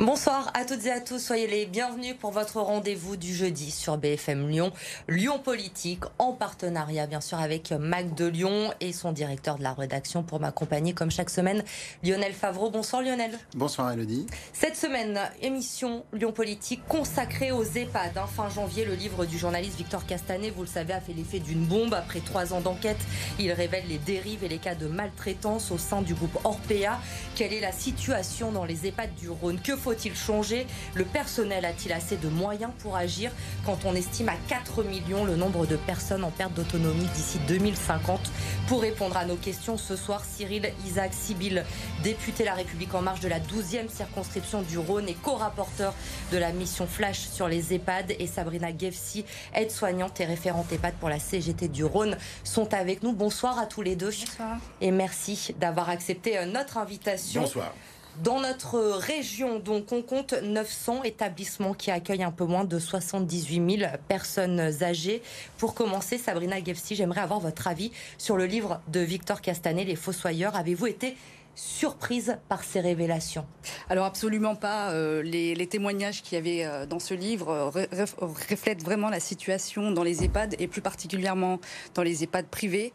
Bonsoir à toutes et à tous, soyez les bienvenus pour votre rendez-vous du jeudi sur BFM Lyon. Lyon Politique en partenariat bien sûr avec Mac de Lyon et son directeur de la rédaction pour m'accompagner comme chaque semaine, Lionel Favreau. Bonsoir Lionel. Bonsoir Elodie. Cette semaine, émission Lyon Politique consacrée aux EHPAD. Hein, fin janvier, le livre du journaliste Victor Castanet, vous le savez, a fait l'effet d'une bombe. Après trois ans d'enquête, il révèle les dérives et les cas de maltraitance au sein du groupe Orpea. Quelle est la situation dans les EHPAD du Rhône? Faut-il changer Le personnel a-t-il assez de moyens pour agir quand on estime à 4 millions le nombre de personnes en perte d'autonomie d'ici 2050 Pour répondre à nos questions ce soir, Cyril Isaac Sibyl, député La République en marche de la 12e circonscription du Rhône et co-rapporteur de la mission Flash sur les EHPAD et Sabrina Gefsi, aide-soignante et référente EHPAD pour la CGT du Rhône, sont avec nous. Bonsoir à tous les deux. Bonsoir. Et merci d'avoir accepté euh, notre invitation. Bonsoir. Dans notre région, donc, on compte 900 établissements qui accueillent un peu moins de 78 000 personnes âgées. Pour commencer, Sabrina Gefsi, j'aimerais avoir votre avis sur le livre de Victor Castanet, Les Fossoyeurs. Avez-vous été surprise par ces révélations? Alors absolument pas. Euh, les, témoignages qu'il y avait euh, dans ce livre euh, reflètent vraiment la situation dans les EHPAD et plus particulièrement dans les EHPAD privés.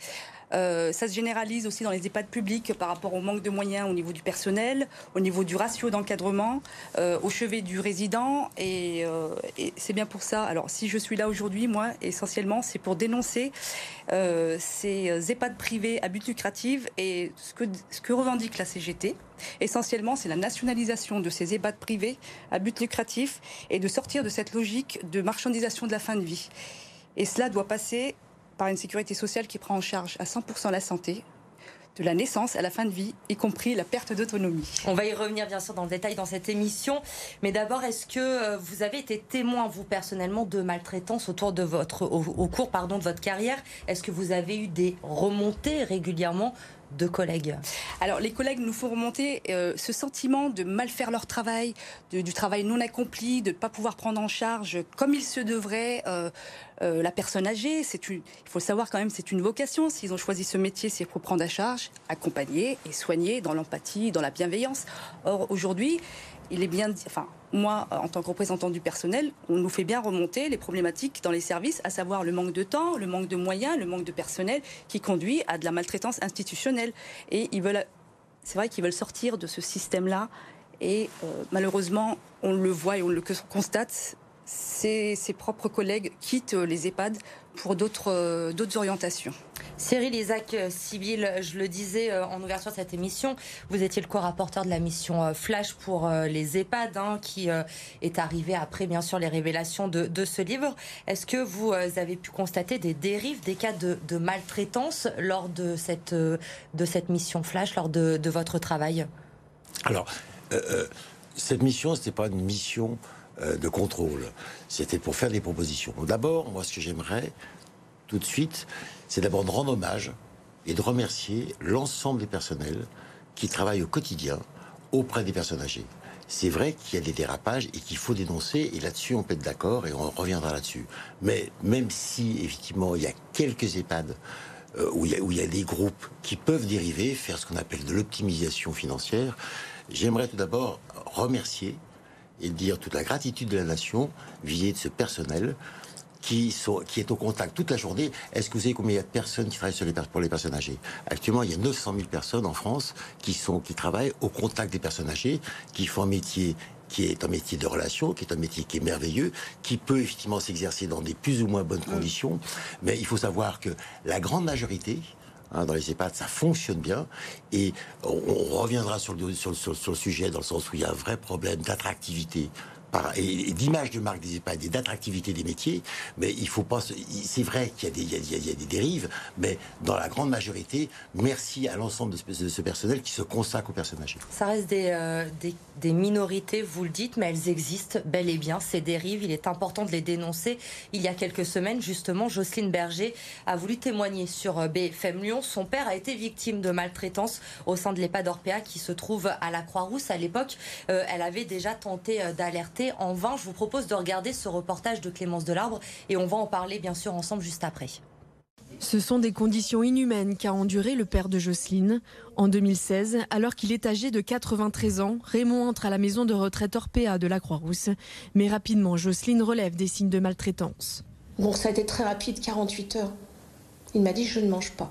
Euh, ça se généralise aussi dans les EHPAD publics par rapport au manque de moyens au niveau du personnel, au niveau du ratio d'encadrement, euh, au chevet du résident. Euh, et, c'est bien pour ça. Alors, si je suis là aujourd'hui, moi, essentiellement, c'est pour dénoncer ces EHPAD privés à but lucratif et ce que, ce que revendique la CGT. Essentiellement, c'est la nationalisation de ces EHPAD privés à but lucratif et de sortir de cette logique de marchandisation de la fin de vie. Et cela doit passer par une sécurité sociale qui prend en charge à 100% la santé, de la naissance à la fin de vie, y compris la perte d'autonomie. On va y revenir bien sûr dans le détail dans cette émission, mais d'abord, est-ce que euh, vous avez été témoin vous personnellement de maltraitance autour de votre, au, cours de votre carrière? Est-ce que vous avez eu des remontées régulièrement de collègues Alors les collègues nous font remonter euh, ce sentiment de mal faire leur travail, du travail non accompli, de ne pas pouvoir prendre en charge comme il se devrait euh, euh, la personne âgée. Il faut savoir quand même, c'est une vocation. S'ils ont choisi ce métier, c'est pour prendre à charge, accompagner et soigner dans l'empathie, dans la bienveillance. Or aujourd'hui, il est bien, enfin, moi, en tant que représentant du personnel, on nous fait bien remonter les problématiques dans les services, à savoir le manque de temps, le manque de moyens, le manque de personnel, qui conduit à de la maltraitance institutionnelle. Et ils veulent, c'est vrai qu'ils veulent sortir de ce système-là. Et euh, malheureusement, on le voit et on le constate, ses, ses propres collègues quittent les EHPAD pour d'autres euh, orientations. Cyril Isaac Sibyl, je le disais euh, en ouverture de cette émission, vous étiez le co-rapporteur de la mission euh, Flash pour les EHPAD, hein, qui est arrivé après, bien sûr, les révélations de, ce livre. Est-ce que vous avez pu constater des dérives, des cas de, maltraitance lors de cette, de cette mission Flash, lors de, votre travail? Alors, cette mission, ce n'était pas une mission euh, de contrôle. C'était pour faire des propositions. D'abord, moi, ce que j'aimerais tout de suite, c'est d'abord de rendre hommage et de remercier l'ensemble des personnels qui travaillent au quotidien auprès des personnes âgées. C'est vrai qu'il y a des dérapages et qu'il faut dénoncer, et là-dessus on peut être d'accord et on reviendra là-dessus. Mais même si effectivement il y a quelques EHPAD euh, où, il y a, où il y a des groupes qui peuvent dériver, faire ce qu'on appelle de l'optimisation financière, j'aimerais tout d'abord remercier et dire toute la gratitude de la nation vis-à-vis de ce personnel qui, sont, qui est au contact toute la journée. Est-ce que vous savez combien il y a de personnes qui travaillent sur les, pour les personnes âgées? Actuellement, il y a 900 000 personnes en France qui, sont, qui travaillent au contact des personnes âgées, qui font un métier qui est un métier de relation, qui est un métier qui est merveilleux, qui peut effectivement s'exercer dans des plus ou moins bonnes conditions. Mais il faut savoir que la grande majorité, Hein, dans les EHPAD, ça fonctionne bien. Et on, reviendra sur le, sur, sur le sujet dans le sens où il y a un vrai problème d'attractivité et, d'image de marque des EHPAD et d'attractivité des métiers, mais il faut pas. C'est vrai qu'il y, a des dérives, mais dans la grande majorité, merci à l'ensemble de, ce personnel qui se consacre aux personnes. Ça reste euh, des, des, minorités, vous le dites, mais elles existent bel et bien. Ces dérives, il est important de les dénoncer. Il y a quelques semaines, justement, Jocelyne Berger a voulu témoigner sur euh, BFM Lyon. Son père a été victime de maltraitance au sein de l'EHPAD Orpea qui se trouve à la Croix-Rousse. À l'époque, euh, elle avait déjà tenté d'alerter en vain. Je vous propose de regarder ce reportage de Clémence Delarbre et on va en parler bien sûr ensemble juste après. Ce sont des conditions inhumaines qu'a enduré le père de Jocelyne. En 2016, alors qu'il est âgé de 93 ans, Raymond entre à la maison de retraite Orpea de la Croix-Rousse. Mais rapidement, Jocelyne relève des signes de maltraitance. Bon, ça a été très rapide, 48 heures. Il m'a dit Je ne mange pas.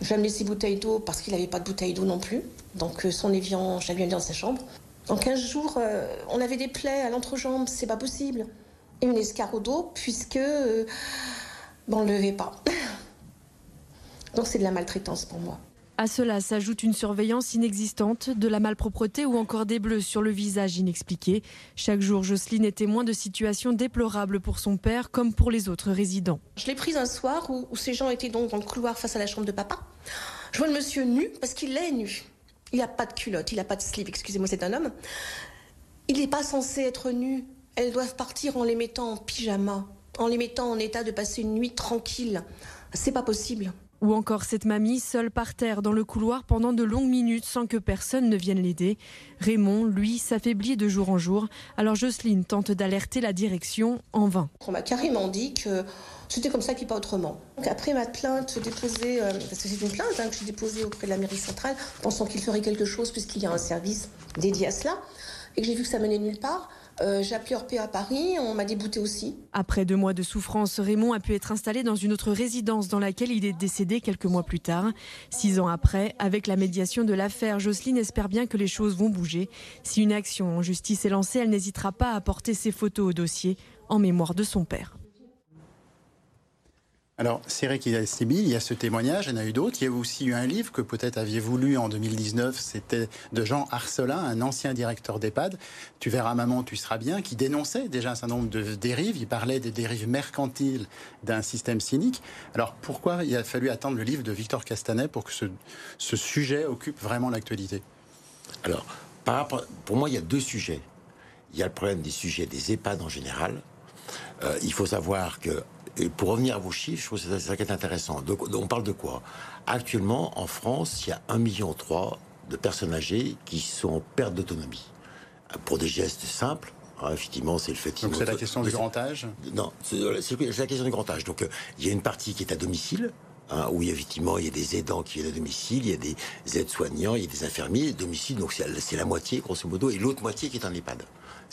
Je vais me laisser bouteille d'eau parce qu'il n'avait pas de bouteille d'eau non plus. Donc euh, son évian, je l'avais mis dans sa chambre. En 15 jours, euh, on avait des plaies à l'entrejambe, c'est pas possible. Et une escargot d'eau, puisque euh, bon, on ne levait pas. Donc c'est de la maltraitance pour moi. À cela s'ajoute une surveillance inexistante, de la malpropreté ou encore des bleus sur le visage inexpliqué. Chaque jour, Jocelyne est témoin de situations déplorables pour son père comme pour les autres résidents. Je l'ai prise un soir où, où, ces gens étaient donc dans le couloir face à la chambre de papa. Je vois le monsieur nu, parce qu'il est nu. Il n'a pas de culotte, il n'a pas de slip, excusez-moi, c'est un homme. Il n'est pas censé être nu. Elles doivent partir en les mettant en pyjama, en les mettant en état de passer une nuit tranquille. C'est pas possible. Ou encore cette mamie seule par terre dans le couloir pendant de longues minutes sans que personne ne vienne l'aider. Raymond, lui, s'affaiblit de jour en jour. Alors Jocelyne tente d'alerter la direction en vain. On m'a carrément dit que c'était comme ça qu'il pas autrement. Donc après ma plainte déposée, euh, parce que c'est une plainte hein, que j'ai déposée auprès de la mairie centrale, pensant qu'il ferait quelque chose puisqu'il y a un service dédié à cela, et que j'ai vu que ça menait nulle part, euh, j'ai appelé à Paris, on m'a débouté aussi. Après deux mois de souffrance, Raymond a pu être installé dans une autre résidence dans laquelle il est décédé quelques mois plus tard. Six ans après, avec la médiation de l'affaire, Jocelyne espère bien que les choses vont bouger. Si une action en justice est lancée, elle n'hésitera pas à apporter ses photos au dossier en mémoire de son père. Alors, c'est vrai qu'il y a Sibyl, il y a ce témoignage, il y en a eu d'autres. Il y a aussi eu un livre que peut-être aviez-vous lu en 2019, c'était de Jean Arcelin, un ancien directeur d'EHPAD. Tu verras maman, tu seras bien, qui dénonçait déjà un certain nombre de dérives. Il parlait des dérives mercantiles d'un système cynique. Alors, pourquoi il a fallu attendre le livre de Victor Castanet pour que ce, sujet occupe vraiment l'actualité? Alors, pour moi, il y a deux sujets. Il y a le problème des sujets des EHPAD en général. Euh, il faut savoir que et pour revenir à vos chiffres, je trouve que c'est ça qui est intéressant. Donc, on parle de quoi? Actuellement, en France, il y a 1,3 million de personnes âgées qui sont en perte d'autonomie. Pour des gestes simples, ah, effectivement, c'est le fait. Donc c'est la question du grand âge? Non, c'est la question du grand âge. Donc il y a une partie qui est à domicile, Hein, où effectivement il y a des aidants qui viennent à domicile, il y a des aides-soignants, il y a des infirmiers à domicile, donc c'est la moitié grosso modo, et l'autre moitié qui est en EHPAD.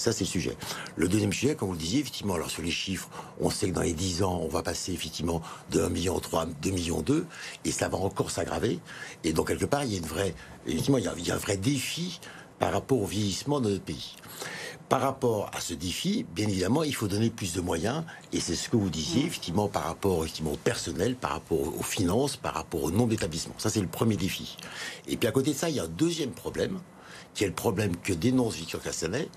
Ça, c'est le sujet. Le deuxième sujet, comme vous le disiez, effectivement, alors sur les chiffres, on sait que dans les 10 ans, on va passer effectivement de 1 million 3 2 millions 2, et ça va encore s'aggraver. Et donc, quelque part, il y a une vraie, effectivement, il y a, il y a un vrai défi par rapport au vieillissement de notre pays. Par rapport à ce défi, bien évidemment, il faut donner plus de moyens, et c'est ce que vous disiez, effectivement, par rapport effectivement, au personnel, par rapport aux finances, par rapport au nombre d'établissements. Ça, c'est le premier défi. Et puis à côté de ça, il y a un deuxième problème, qui est le problème que dénonce Victor Castanet,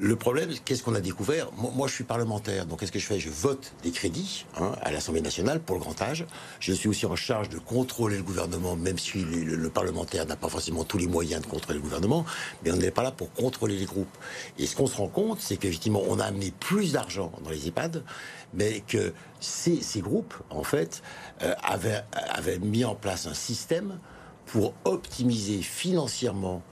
le problème, qu'est-ce qu'on a découvert? Moi, je suis parlementaire, donc qu'est-ce que je fais? Je vote des crédits hein, à l'Assemblée nationale pour le grand âge. Je suis aussi en charge de contrôler le gouvernement, même si le, parlementaire n'a pas forcément tous les moyens de contrôler le gouvernement, mais on n'est pas là pour contrôler les groupes. Et ce qu'on se rend compte, c'est qu'effectivement, on a amené plus d'argent dans les EHPAD, mais que ces, groupes, en fait, euh, avaient, avaient mis en place un système pour optimiser financièrement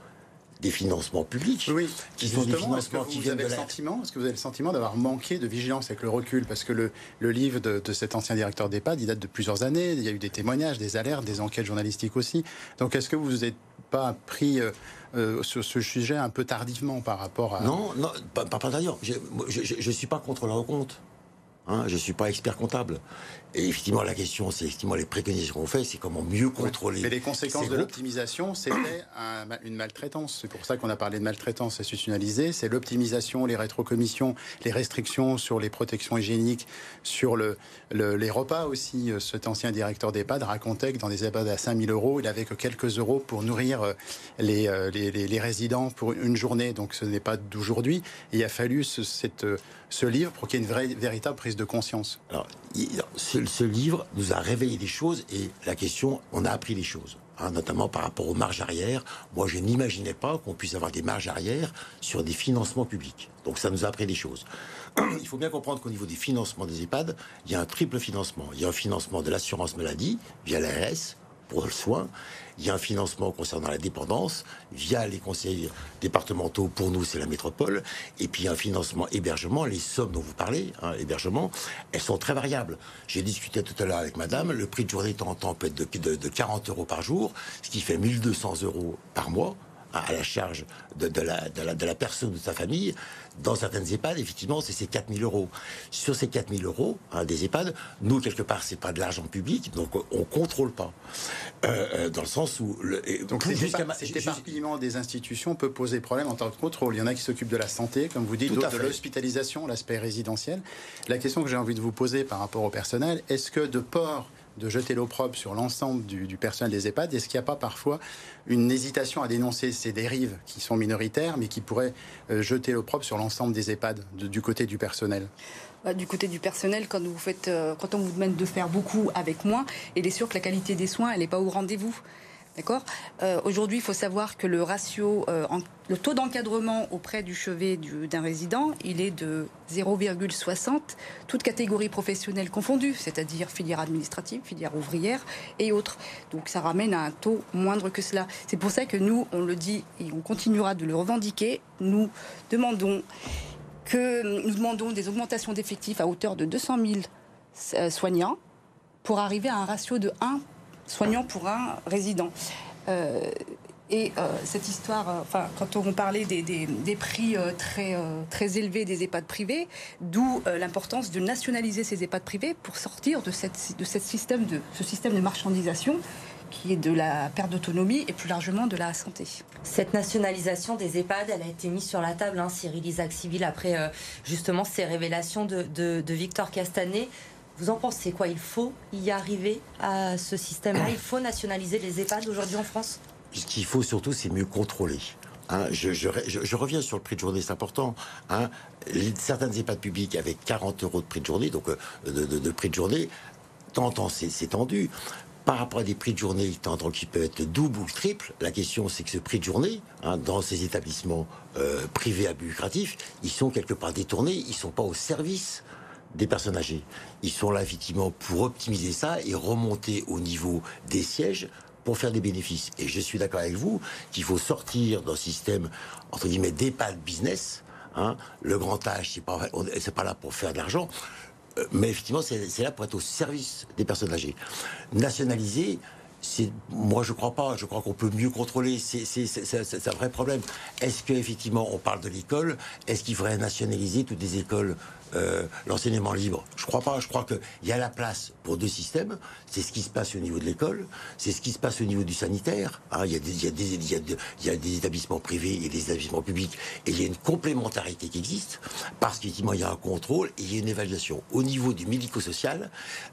des financements publics, oui. qui sont des financements qui viennent de le sentiment, Est-ce que vous avez le sentiment d'avoir manqué de vigilance avec le recul? Parce que le, le livre de, de, cet ancien directeur d'EHPAD, il date de plusieurs années. Il y a eu des témoignages, des alertes, des enquêtes journalistiques aussi. Donc est-ce que vous n'êtes pas pris euh, euh, sur ce sujet un peu tardivement par rapport à... Non, non pas, pas, tardivement. Je ne suis pas contre le compte. Hein, je ne suis pas expert comptable. Et effectivement, la question, c'est effectivement les préconisations qu'on fait, c'est comment mieux contrôler. Mais les conséquences de l'optimisation, c'était une maltraitance. C'est pour ça qu'on a parlé de maltraitance institutionnalisée. C'est l'optimisation, les rétrocommissions, les restrictions sur les protections hygiéniques, sur le, les repas aussi. Cet ancien directeur d'EHPAD racontait que dans des EHPAD à 5000 euros, il avait que quelques euros pour nourrir euh, euh, les, les, les, résidents pour une journée. Donc ce n'est pas d'aujourd'hui. Il a fallu ce, cette, ce livre pour qu'il y ait une véritable prise de conscience. Alors, ce, livre nous a réveillé des choses et la question, on a appris des choses. Hein, notamment par rapport aux marges arrière. Moi, je n'imaginais pas qu'on puisse avoir des marges arrière sur des financements publics. Donc ça nous a appris des choses. Il faut bien comprendre qu'au niveau des financements des EHPAD, il y a un triple financement. Il y a un financement de l'assurance maladie via l'ARS, pour le soin. Il y a un financement concernant la dépendance via les conseils départementaux. Pour nous, c'est la métropole. Et puis, il y a un financement hébergement. Les sommes dont vous parlez, hein, hébergement, elles sont très variables. J'ai discuté tout à l'heure avec madame. Le prix de journée temps en temps peut être de, de 40 euros par jour, ce qui fait 1200 euros par mois à la charge de, la, de, la, de, la, personne ou de sa famille. Dans certaines EHPAD, effectivement, c'est ces 4000 euros. Sur ces 4000 euros hein, des EHPAD, nous, quelque part, c'est pas de l'argent public, donc on contrôle pas. Euh, euh, dans le sens où... Le, donc cet éparpillement des institutions peut poser problème en tant que contrôle. Il y en a qui s'occupent de la santé, comme vous dites, d'autres de l'hospitalisation, l'aspect résidentiel. La question que j'ai envie de vous poser par rapport au personnel, est-ce que de port de jeter l'opprobre sur l'ensemble du, personnel des EHPAD Est-ce qu'il n'y a pas parfois une hésitation à dénoncer ces dérives qui sont minoritaires, mais qui pourraient euh, jeter l'opprobre sur l'ensemble des EHPAD du côté du personnel? Bah, du côté du personnel, euh, quand on vous demande de faire beaucoup avec moins, il est sûr que la qualité des soins, n'est pas au rendez-vous. D'accord euh, Aujourd'hui, il faut savoir que le ratio, euh, le taux d'encadrement auprès du chevet d'un résident, il est de 0,60, toute catégorie professionnelle confondue, c'est-à-dire filière administrative, filière ouvrière et autres. Donc ça ramène à un taux moindre que cela. C'est pour ça que nous, on le dit et on continuera de le revendiquer, nous demandons que nous demandons des augmentations d'effectifs à hauteur de 200 000 euh, soignants pour arriver à un ratio de 1 soignant pour un résident. Euh, et euh, cette histoire, euh, enfin, quand on parlait des, des, prix très, très élevés des EHPAD privés, d'où l'importance de nationaliser ces EHPAD privés pour sortir de, cette, de cette système de, ce système de marchandisation qui est de la perte d'autonomie et plus largement de la santé. Cette nationalisation des EHPAD, elle a été mise sur la table, hein, Cyril Isaac Civil, après justement ces révélations de, de, de Victor Castanet. Vous en pensez quoi? Il faut y arriver à ce système-là? Il faut nationaliser les EHPAD aujourd'hui en France? Ce qu'il faut surtout, c'est mieux contrôler. Hein, je, reviens sur le prix de journée, c'est important. Hein. certaines EHPAD publiques avec 40 euros de prix de journée, donc euh, de, prix de journée, tant c'est tendu. Par rapport à des prix de journée tant qui peuvent être double ou triple, la question c'est que ce prix de journée, hein, dans ces établissements euh, privés à but lucratif, ils sont quelque part détournés, ils ne sont pas au service des personnes âgées. Ils sont là effectivement pour optimiser ça et remonter au niveau des sièges pour faire des bénéfices. Et je suis d'accord avec vous qu'il faut sortir d'un système entre guillemets d'EHPAD business. Hein. Le grand âge, c'est pas pas là pour faire de l'argent, euh, mais effectivement c'est là pour être au service des personnes âgées. Nationaliser, moi je crois pas. Je crois qu'on peut mieux contrôler. C'est un vrai problème. Est-ce qu'effectivement on parle de l'école? Est-ce qu'il faudrait nationaliser toutes les écoles euh, l'enseignement libre. Je crois pas. Je crois qu'il y a la place pour deux systèmes. C'est ce qui se passe au niveau de l'école, c'est ce qui se passe au niveau du sanitaire. il, y a des, il, y des, établissements privés et des établissements publics, et il y a une complémentarité qui existe parce qu'effectivement il y a un contrôle et il y a une évaluation. Au niveau du médico-social,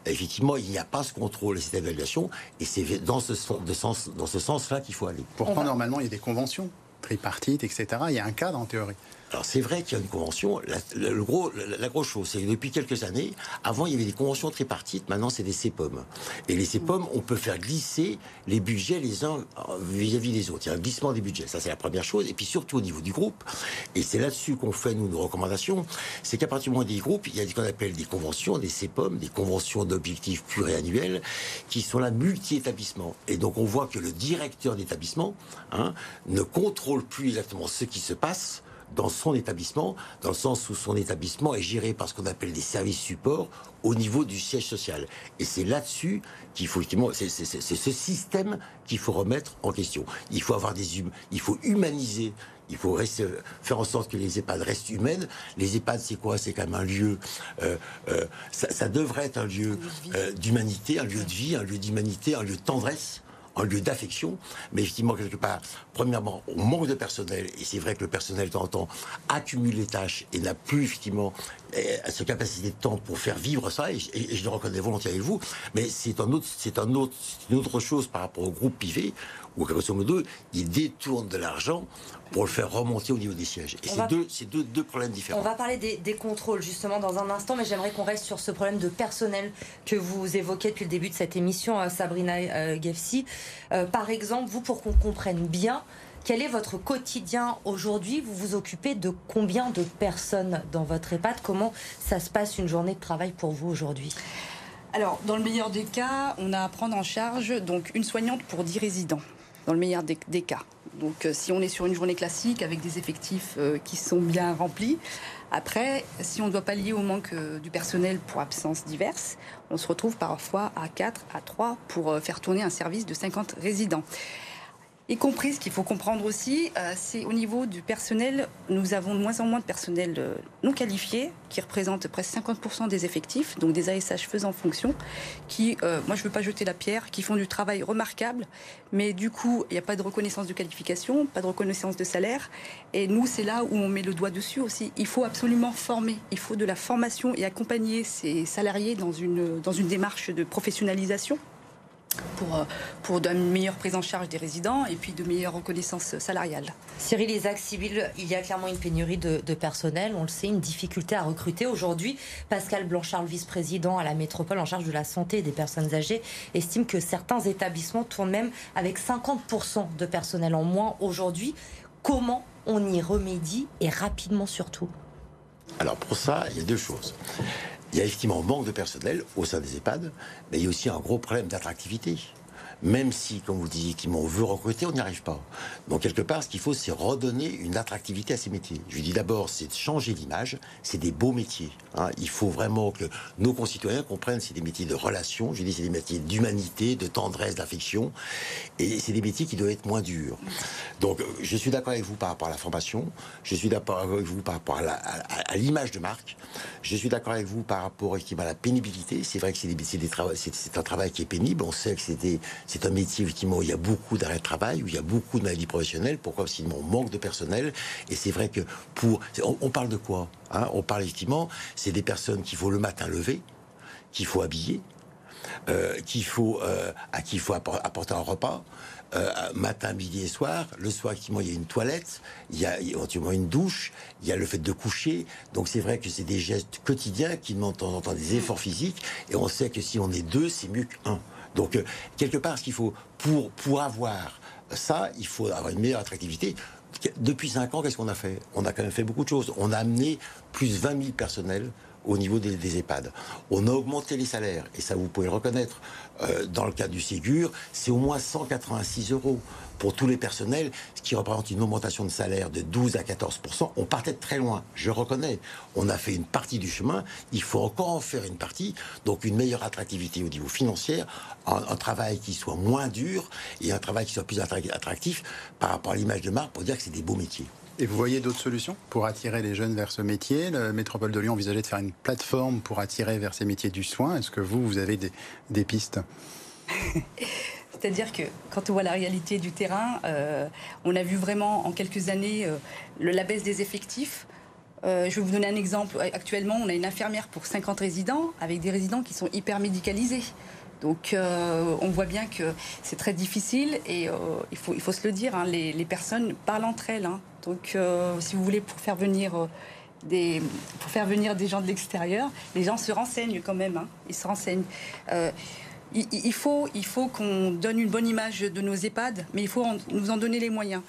effectivement, il n'y a pas ce contrôle et cette évaluation, et c'est dans ce, sens, dans ce sens-là qu'il faut aller. Pourtant, normalement, il y a des conventions tripartites, etc. Il y a un cadre en théorie. Alors c'est vrai qu'il y a une convention. La, le gros, la, grosse chose, c'est que depuis quelques années, avant il y avait des conventions tripartites, maintenant c'est des CEPOM. Et les CEPOM, on peut faire glisser les budgets les uns vis-à-vis des autres. Il y a un glissement des budgets, ça c'est la première chose. Et puis surtout au niveau du groupe, et c'est là-dessus qu'on fait nous nos recommandations, c'est qu'à partir du moment des groupes, il y a ce qu'on appelle des conventions, des CEPOM, des conventions d'objectifs pluriannuels, qui sont là multi-établissements. Et donc on voit que le directeur d'établissement hein, ne contrôle plus exactement ce qui se passe dans son établissement, dans le sens où son établissement est géré par ce qu'on appelle des services supports au niveau du siège social. Et c'est là-dessus qu'il faut effectivement, c'est ce système qu'il faut remettre en question. Il faut avoir des hum, il faut humaniser il faut rester, faire en sorte que les EHPAD restent humaines. Les EHPAD, c'est quoi? C'est quand même un lieu. Euh, euh, ça, ça, devrait être un lieu euh, d'humanité, un lieu de vie, un lieu d'humanité, un lieu de tendresse un lieu d'affection, mais effectivement, quelque part, premièrement, on manque de personnel, et c'est vrai que le personnel, de temps en temps, accumule les tâches et n'a plus, effectivement, eh, cette capacité de temps pour faire vivre ça, et, je le reconnais volontiers avec vous, mais c'est un autre, c'est un autre, une autre chose par rapport au groupe privé, où, grosso modo, ils détournent de l'argent pour le faire remonter au niveau des sièges. Et c'est deux, deux, deux, problèmes différents. On va parler des, contrôles justement dans un instant, mais j'aimerais qu'on reste sur ce problème de personnel que vous évoquez depuis le début de cette émission, euh, Sabrina euh, Gefsi. Euh, par exemple, vous, pour qu'on comprenne bien, quel est votre quotidien aujourd'hui? Vous vous occupez de combien de personnes dans votre EHPAD? Comment ça se passe une journée de travail pour vous aujourd'hui? Alors, dans le meilleur des cas, on a à prendre en charge donc une soignante pour 10 résidents, dans le meilleur des, cas. Donc, euh, si on est sur une journée classique avec des effectifs euh, qui sont bien remplis, après, si on doit pallier au manque euh, du personnel pour absences diverses, on se retrouve parfois à 4, à 3 pour faire tourner un service de 50 résidents. Y compris, ce qu'il faut comprendre aussi, euh, c'est au niveau du personnel, nous avons de moins en moins de personnel euh, non qualifié, qui représente presque 50% des effectifs, donc des ASH faisant fonction, qui, euh, moi je ne veux pas jeter la pierre, qui font du travail remarquable, mais du coup, il n'y a pas de reconnaissance de qualification, pas de reconnaissance de salaire, et nous, c'est là où on met le doigt dessus aussi. Il faut absolument former, il faut de la formation et accompagner ces salariés dans une, dans une démarche de professionnalisation pour, euh, pour de meilleure prise en charge des résidents et puis de meilleure reconnaissance salariale. Cyril Isaac, Civil, il y a clairement une pénurie de, personnel, on le sait, une difficulté à recruter. Aujourd'hui, Pascal Blanchard, vice-président à la métropole en charge de la santé et des personnes âgées, estime que certains établissements tournent même avec 50% de personnel en moins aujourd'hui. Comment on y remédie et rapidement surtout? Alors pour ça, il y a deux choses. Il y a effectivement un manque de personnel au sein des EHPAD, mais il y a aussi un gros problème d'attractivité même si, comme vous disiez, on veut recruter, on n'y arrive pas. Donc, quelque part, ce qu'il faut, c'est redonner une attractivité à ces métiers. Je lui dis d'abord, c'est de changer l'image. C'est des beaux métiers. Hein. Il faut vraiment que nos concitoyens comprennent que c'est des métiers de relation. Je dis, c'est des métiers d'humanité, de tendresse, d'affection. Et c'est des métiers qui doivent être moins durs. Donc, je suis d'accord avec vous par rapport à la formation. Je suis d'accord avec vous par rapport à l'image de marque. Je suis d'accord avec vous par rapport à la pénibilité. C'est vrai que c'est un travail qui est pénible. On sait que c'était c'est un métier effectivement où il y a beaucoup d'arrêts de travail, où il y a beaucoup de maladies professionnelles. Pourquoi? Parce on manque de personnel. Et c'est vrai que pour... On, parle de quoi? Hein On parle effectivement, c'est des personnes qu'il faut le matin lever, qu'il faut habiller, euh, qu'il euh, à qui il faut apporter un repas. Euh, matin, midi et soir. Le soir, effectivement, il y a une toilette, il y a éventuellement une douche, il y a le fait de coucher. Donc c'est vrai que c'est des gestes quotidiens qui demandent en temps des efforts physiques. Et on sait que si on est deux, c'est mieux qu'un. Donc, euh, quelque part, ce qu'il faut, pour, pour avoir ça, il faut avoir une meilleure attractivité. Depuis 5 ans, qu'est-ce qu'on a fait? On a quand même fait beaucoup de choses. On a amené plus 20 000 personnels au niveau des, EHPAD. On a augmenté les salaires, et ça vous pouvez reconnaître. Euh, dans le cas du Ségur, c'est au moins 186 euros pour tous les personnels, ce qui représente une augmentation de salaire de 12 à 14% On partait très loin, je reconnais. On a fait une partie du chemin, il faut encore en faire une partie, donc une meilleure attractivité au niveau financier, un, travail qui soit moins dur et un travail qui soit plus attractif par rapport à l'image de marque pour dire que c'est des beaux métiers. Et vous voyez d'autres solutions pour attirer les jeunes vers ce métier? La métropole de Lyon envisageait de faire une plateforme pour attirer vers ces métiers du soin. Est-ce que vous, vous avez des pistes? C'est-à-dire que quand on voit la réalité du terrain, euh, on a vu vraiment en quelques années euh, la baisse des effectifs. Euh, je vais vous donner un exemple. Actuellement, on a une infirmière pour 50 résidents, avec des résidents qui sont hyper médicalisés. Donc on voit bien que c'est très difficile et il, faut, il faut se le dire, hein, les, personnes parlent entre elles. Hein. Donc si vous voulez, pour faire venir... des, pour faire venir des gens de l'extérieur, les gens se renseignent quand même. Hein. Ils se renseignent il, faut, il faut qu'on donne une bonne image de nos EHPAD, mais il faut nous en donner les moyens.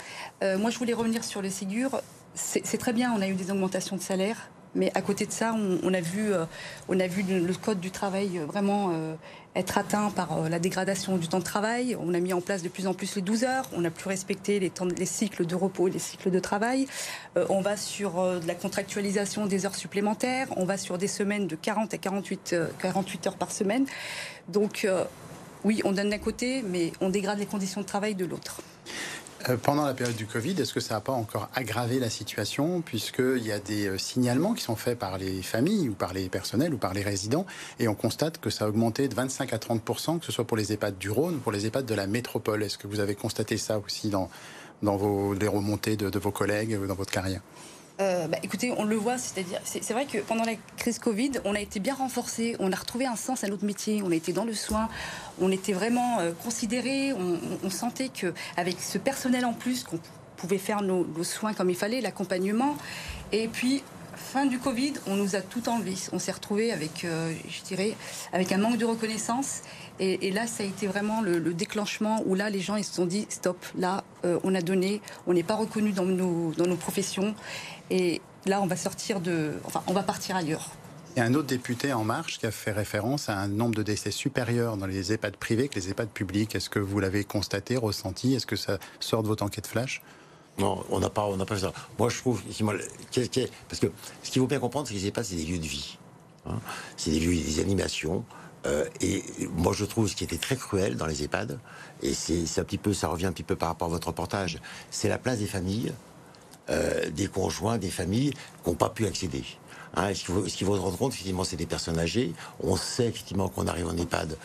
Euh, moi, je voulais revenir sur le Ségur. C'est très bien, on a eu des augmentations de salaire. Mais à côté de ça, on, a, vu, euh, on a vu le code du travail euh, vraiment euh, être atteint par la dégradation du temps de travail. On a mis en place de plus en plus les 12 heures. On n'a plus respecté les, cycles de repos les cycles de travail. on va sur la contractualisation des heures supplémentaires. On va sur des semaines de 40 à 48, 48 heures par semaine. Donc, oui, on donne d'un côté, mais on dégrade les conditions de travail de l'autre. Euh, pendant la période du Covid, est-ce que ça n'a pas encore aggravé la situation puisqu'il y a des euh, signalements qui sont faits par les familles ou par les personnels ou par les résidents et on constate que ça a augmenté de 25 à 30 que ce soit pour les EHPAD du Rhône ou pour les EHPAD de la métropole. Est-ce que vous avez constaté ça aussi dans, dans vos, les remontées de, de vos collègues ou dans votre carrière? Euh, bah, écoutez, on le voit, c'est-à-dire, c'est vrai que pendant la crise Covid, on a été bien renforcé, on a retrouvé un sens à notre métier, on a été dans le soin, on était vraiment euh, considérés, on, sentait que avec ce personnel en plus, qu'on pouvait faire nos, soins comme il fallait, l'accompagnement, et puis fin du Covid, on nous a tout enlevé. On s'est retrouvé avec, euh, je dirais, avec un manque de reconnaissance. Et, là, ça a été vraiment le, déclenchement où là, les gens ils se sont dit stop. Là, on a donné, on n'est pas reconnu dans nos, dans nos professions. Et là, on va sortir de. Enfin, on va partir ailleurs. Et un autre député En Marche qui a fait référence à un nombre de décès supérieur dans les EHPAD privés que les EHPAD publics. Est-ce que vous l'avez constaté, ressenti? Est-ce que ça sort de votre enquête flash? Non, on n'a pas, on n'a pas fait ça. Moi, je trouve, parce que ce qu'il faut bien comprendre, c'est que les EHPAD, c'est des lieux de vie. Hein. C'est des lieux, des animations. Euh, et moi, je trouve ce qui était très cruel dans les EHPAD, et c'est un petit peu, ça revient un petit peu par rapport à votre reportage, c'est la place des familles, euh, des conjoints, des familles qui n'ont pas pu accéder. Hein, ce qu'il faut, se rendre compte, effectivement, c'est des personnes âgées. On sait effectivement qu'on arrive en EHPAD.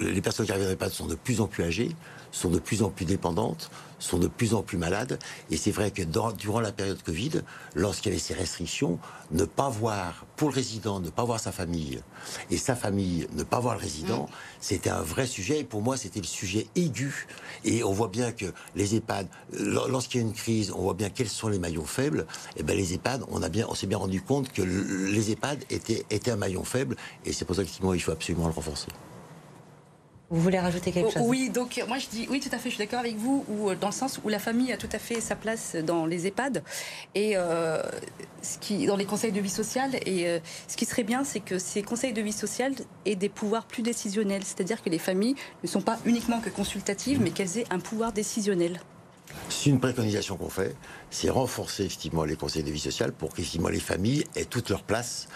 les personnes qui arrivent en EHPAD sont de plus en plus âgées, sont de plus en plus dépendantes, sont de plus en plus malades. Et c'est vrai que durant la période Covid, lorsqu'il y avait ces restrictions, ne pas voir, pour le résident, ne pas voir sa famille, et sa famille, ne pas voir le résident, mm. c'était un vrai sujet. Et pour moi, c'était le sujet aigu. Et on voit bien que les EHPAD, lorsqu'il y a une crise, on voit bien quels sont les maillons faibles. Et eh ben les EHPAD, on, a bien, on s'est bien rendu compte que les EHPAD étaient, étaient un maillon faible. Et c'est pour ça qu'il faut absolument le renforcer. Vous voulez rajouter quelque chose? Oui, donc moi je dis oui, tout à fait, je suis d'accord avec vous, ou dans le sens où la famille a tout à fait sa place dans les EHPAD et euh, ce qui dans les conseils de vie sociale. Et euh, ce qui serait bien, c'est que ces conseils de vie sociale aient des pouvoirs plus décisionnels, c'est-à-dire que les familles ne sont pas uniquement que consultatives, mais qu'elles aient un pouvoir décisionnel. C'est une préconisation qu'on fait, c'est renforcer effectivement les conseils de vie sociale pour qu'effectivement les familles aient toute leur place.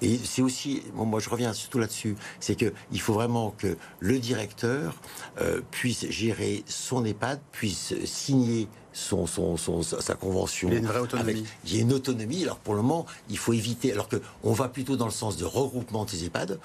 Et c'est aussi, moi je reviens surtout là-dessus, c'est qu'il faut vraiment que le directeur euh, puisse gérer son EHPAD, puisse signer son, son, sa convention. Il y a une vraie autonomie. il y a une autonomie. Alors pour le moment, il faut éviter. Alors qu'on va plutôt dans le sens de regroupement des EHPAD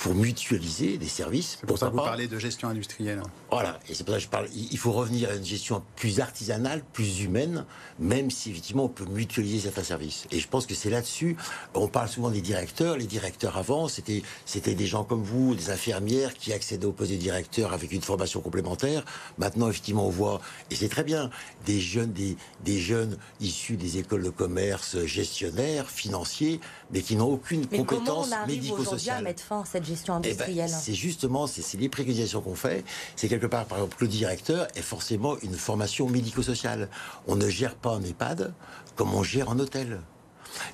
pour mutualiser des services. C'est pour ça que vous parlez de gestion industrielle. Voilà, et c'est pour ça que je parle. Il faut revenir à une gestion plus artisanale, plus humaine, même si effectivement on peut mutualiser certains services. Et je pense que c'est là-dessus. On parle souvent des directeurs. Les directeurs avant, c'était c'était des gens comme vous, des infirmières qui accédaient au poste de directeur avec une formation complémentaire. Maintenant, effectivement, on voit, et c'est très bien, des jeunes, des, des jeunes issus des écoles de commerce, gestionnaires, financiers, mais qui n'ont aucune mais compétence médico-sociale. mettre fin à cette gestion eh ben, industrielle C'est justement, c'est les préconisations qu'on fait. C'est quelque part, par exemple, le directeur est forcément une formation médico-sociale. On ne gère pas en EHPAD comme on gère en hôtel.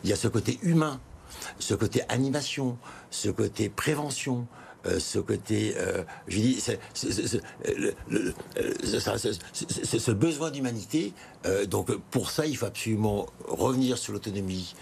Il y a ce côté humain, ce côté animation, ce côté prévention, ce côté, euh, je dis, ce besoin d'humanité. Euh, donc pour ça, il faut absolument revenir sur l'autonomie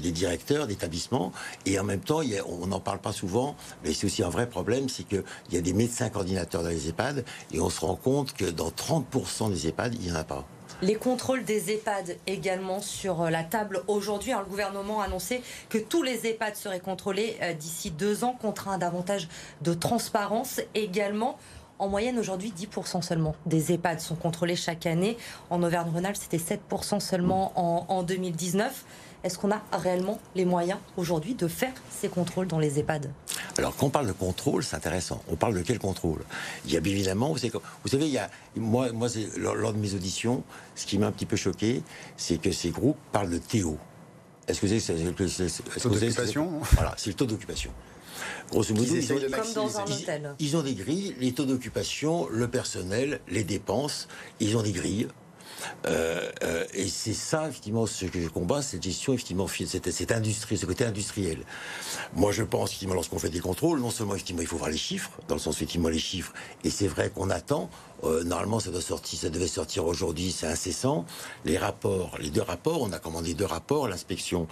des directeurs d'établissements. Et en même temps, on n'en parle pas souvent, mais c'est aussi un vrai problème, c'est qu'il y a des médecins coordinateurs dans les EHPAD, et on se rend compte que dans 30% des EHPAD, il n'y en a pas. Les contrôles des EHPAD également sur euh, la table aujourd'hui. Le gouvernement a annoncé que tous les EHPAD seraient contrôlés euh, d'ici deux ans, contraint davantage de transparence également. En moyenne, aujourd'hui, 10% seulement des EHPAD sont contrôlés chaque année. En Auvergne-Rhône-Alpes, c'était 7% seulement en, en 2019. Est-ce qu'on a réellement les moyens aujourd'hui de faire ces contrôles dans les EHPAD? Alors, quand on parle de contrôle, c'est intéressant. On parle de quel contrôle? Il y a bien évidemment, vous savez, vous savez il y a, moi, moi lors de mes auditions, ce qui m'a un petit peu choqué, c'est que ces groupes parlent de Théo. Est-ce que c'est le taux d'occupation Voilà, c'est le taux d'occupation. Grosso modo, ils ont, comme dans un hôtel. ils ont des grilles, les taux d'occupation, le personnel, les dépenses, ils ont des grilles. Euh, euh, et c'est ça, effectivement, ce que je combats, cette gestion, effectivement, cette, cette industrie, ce côté industriel. Moi, je pense, effectivement, lorsqu'on fait des contrôles, non seulement, effectivement, il faut voir les chiffres, dans le sens, effectivement, les chiffres, et c'est vrai qu'on attend, euh, normalement, ça doit sortir, ça devait sortir aujourd'hui, c'est incessant. Les rapports, les deux rapports, on a commandé deux rapports, l'inspection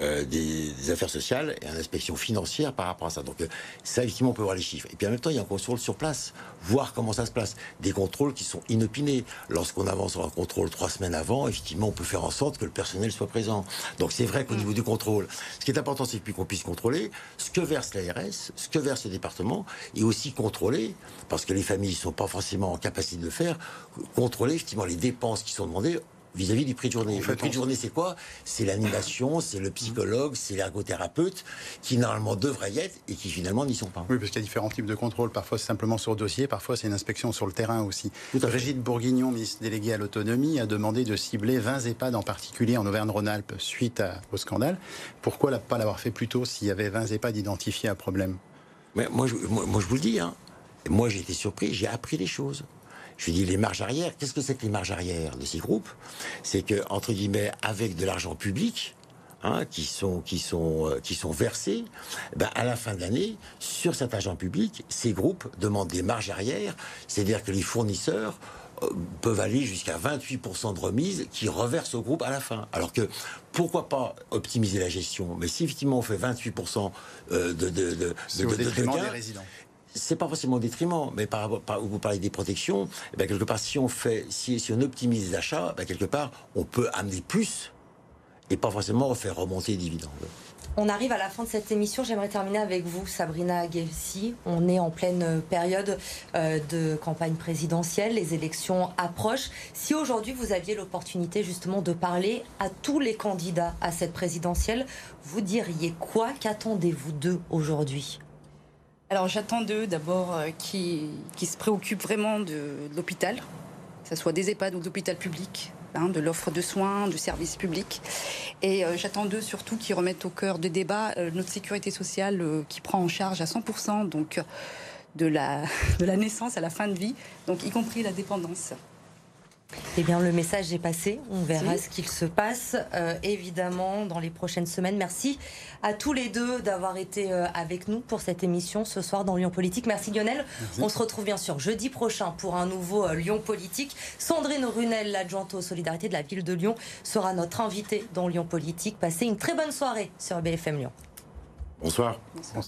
euh, des, affaires sociales et l'inspection financière par rapport à ça. Donc, euh, ça, effectivement, on peut voir les chiffres. Et puis, en même temps, il y a un contrôle sur place, voir comment ça se passe. Des contrôles qui sont inopinés. Lorsqu'on avance sur un contrôle trois semaines avant, effectivement, on peut faire en sorte que le personnel soit présent. Donc, c'est vrai qu'au mm. niveau du contrôle, ce qui est important, c'est qu'on puisse contrôler ce que verse l'ARS, ce que verse le département, et aussi contrôler, parce que les familles ne sont pas forcément en capacité capacité de le faire, contrôler effectivement les dépenses qui sont demandées vis-à-vis du prix de journée. le prix de journée, c'est quoi? C'est l'animation, c'est le psychologue, c'est l'ergothérapeute qui normalement devraient y être et qui finalement n'y sont pas. Oui, parce qu'il y a différents types de contrôles. Parfois, c'est simplement sur dossier, parfois, c'est une inspection sur le terrain aussi. Brigitte Bourguignon, ministre déléguée à l'autonomie, a demandé de cibler 20 EHPAD en particulier en Auvergne-Rhône-Alpes suite au scandale. Pourquoi ne pas l'avoir fait plus tôt s'il y avait 20 EHPAD identifiés à problème? Mais moi, je, moi, je vous le dis, hein. moi j'ai été surpris, j'ai appris les choses. Je lui dis les marges arrière. Qu'est-ce que c'est que les marges arrière de ces groupes? C'est que entre guillemets, avec de l'argent public, hein, qui sont qui sont euh, qui sont versés, eh ben, à la fin de l'année, sur cet agent public, ces groupes demandent des marges arrière, c'est-à-dire que les fournisseurs euh, peuvent aller jusqu'à 28% de remise qui reversent au groupe à la fin. Alors que pourquoi pas optimiser la gestion? Mais si effectivement on fait 28% de, de, de, de, gains, des résidents. C'est pas forcément au détriment, mais par, par- vous parlez des protections, eh ben, quelque part, si on fait, si, on optimise les achats, ben, quelque part, on peut amener plus et pas forcément faire remonter les dividendes. On arrive à la fin de cette émission. J'aimerais terminer avec vous, Sabrina Ghessi. On est en pleine euh, période euh, de campagne présidentielle. Les élections approchent. Si aujourd'hui vous aviez l'opportunité justement de parler à tous les candidats à cette présidentielle, vous diriez quoi? Qu'attendez-vous d'eux aujourd'hui? Alors j'attends d'eux d'abord euh, qui, qui se préoccupent vraiment de, l'hôpital, que ce soit des EHPAD ou de l'hôpital public, hein, de l'offre de soins, du service public. Et euh, j'attends d'eux surtout qui remettent au cœur des débats euh, notre sécurité sociale qui prend en charge à 100% donc, euh, de, la, naissance à la fin de vie, y compris la dépendance. Eh bien, le message est passé. On verra Oui. ce qu'il se passe, euh, évidemment, dans les prochaines semaines. Merci à tous les deux d'avoir été euh, avec nous pour cette émission ce soir dans Lyon Politique. Merci Lionel. On se retrouve bien sûr jeudi prochain pour un nouveau euh, Lyon Politique. Sandrine Runel, l'adjointe aux solidarités de la ville de Lyon, sera notre invitée dans Lyon Politique. Passez une très bonne soirée sur BFM Lyon. Bonsoir. Bonsoir.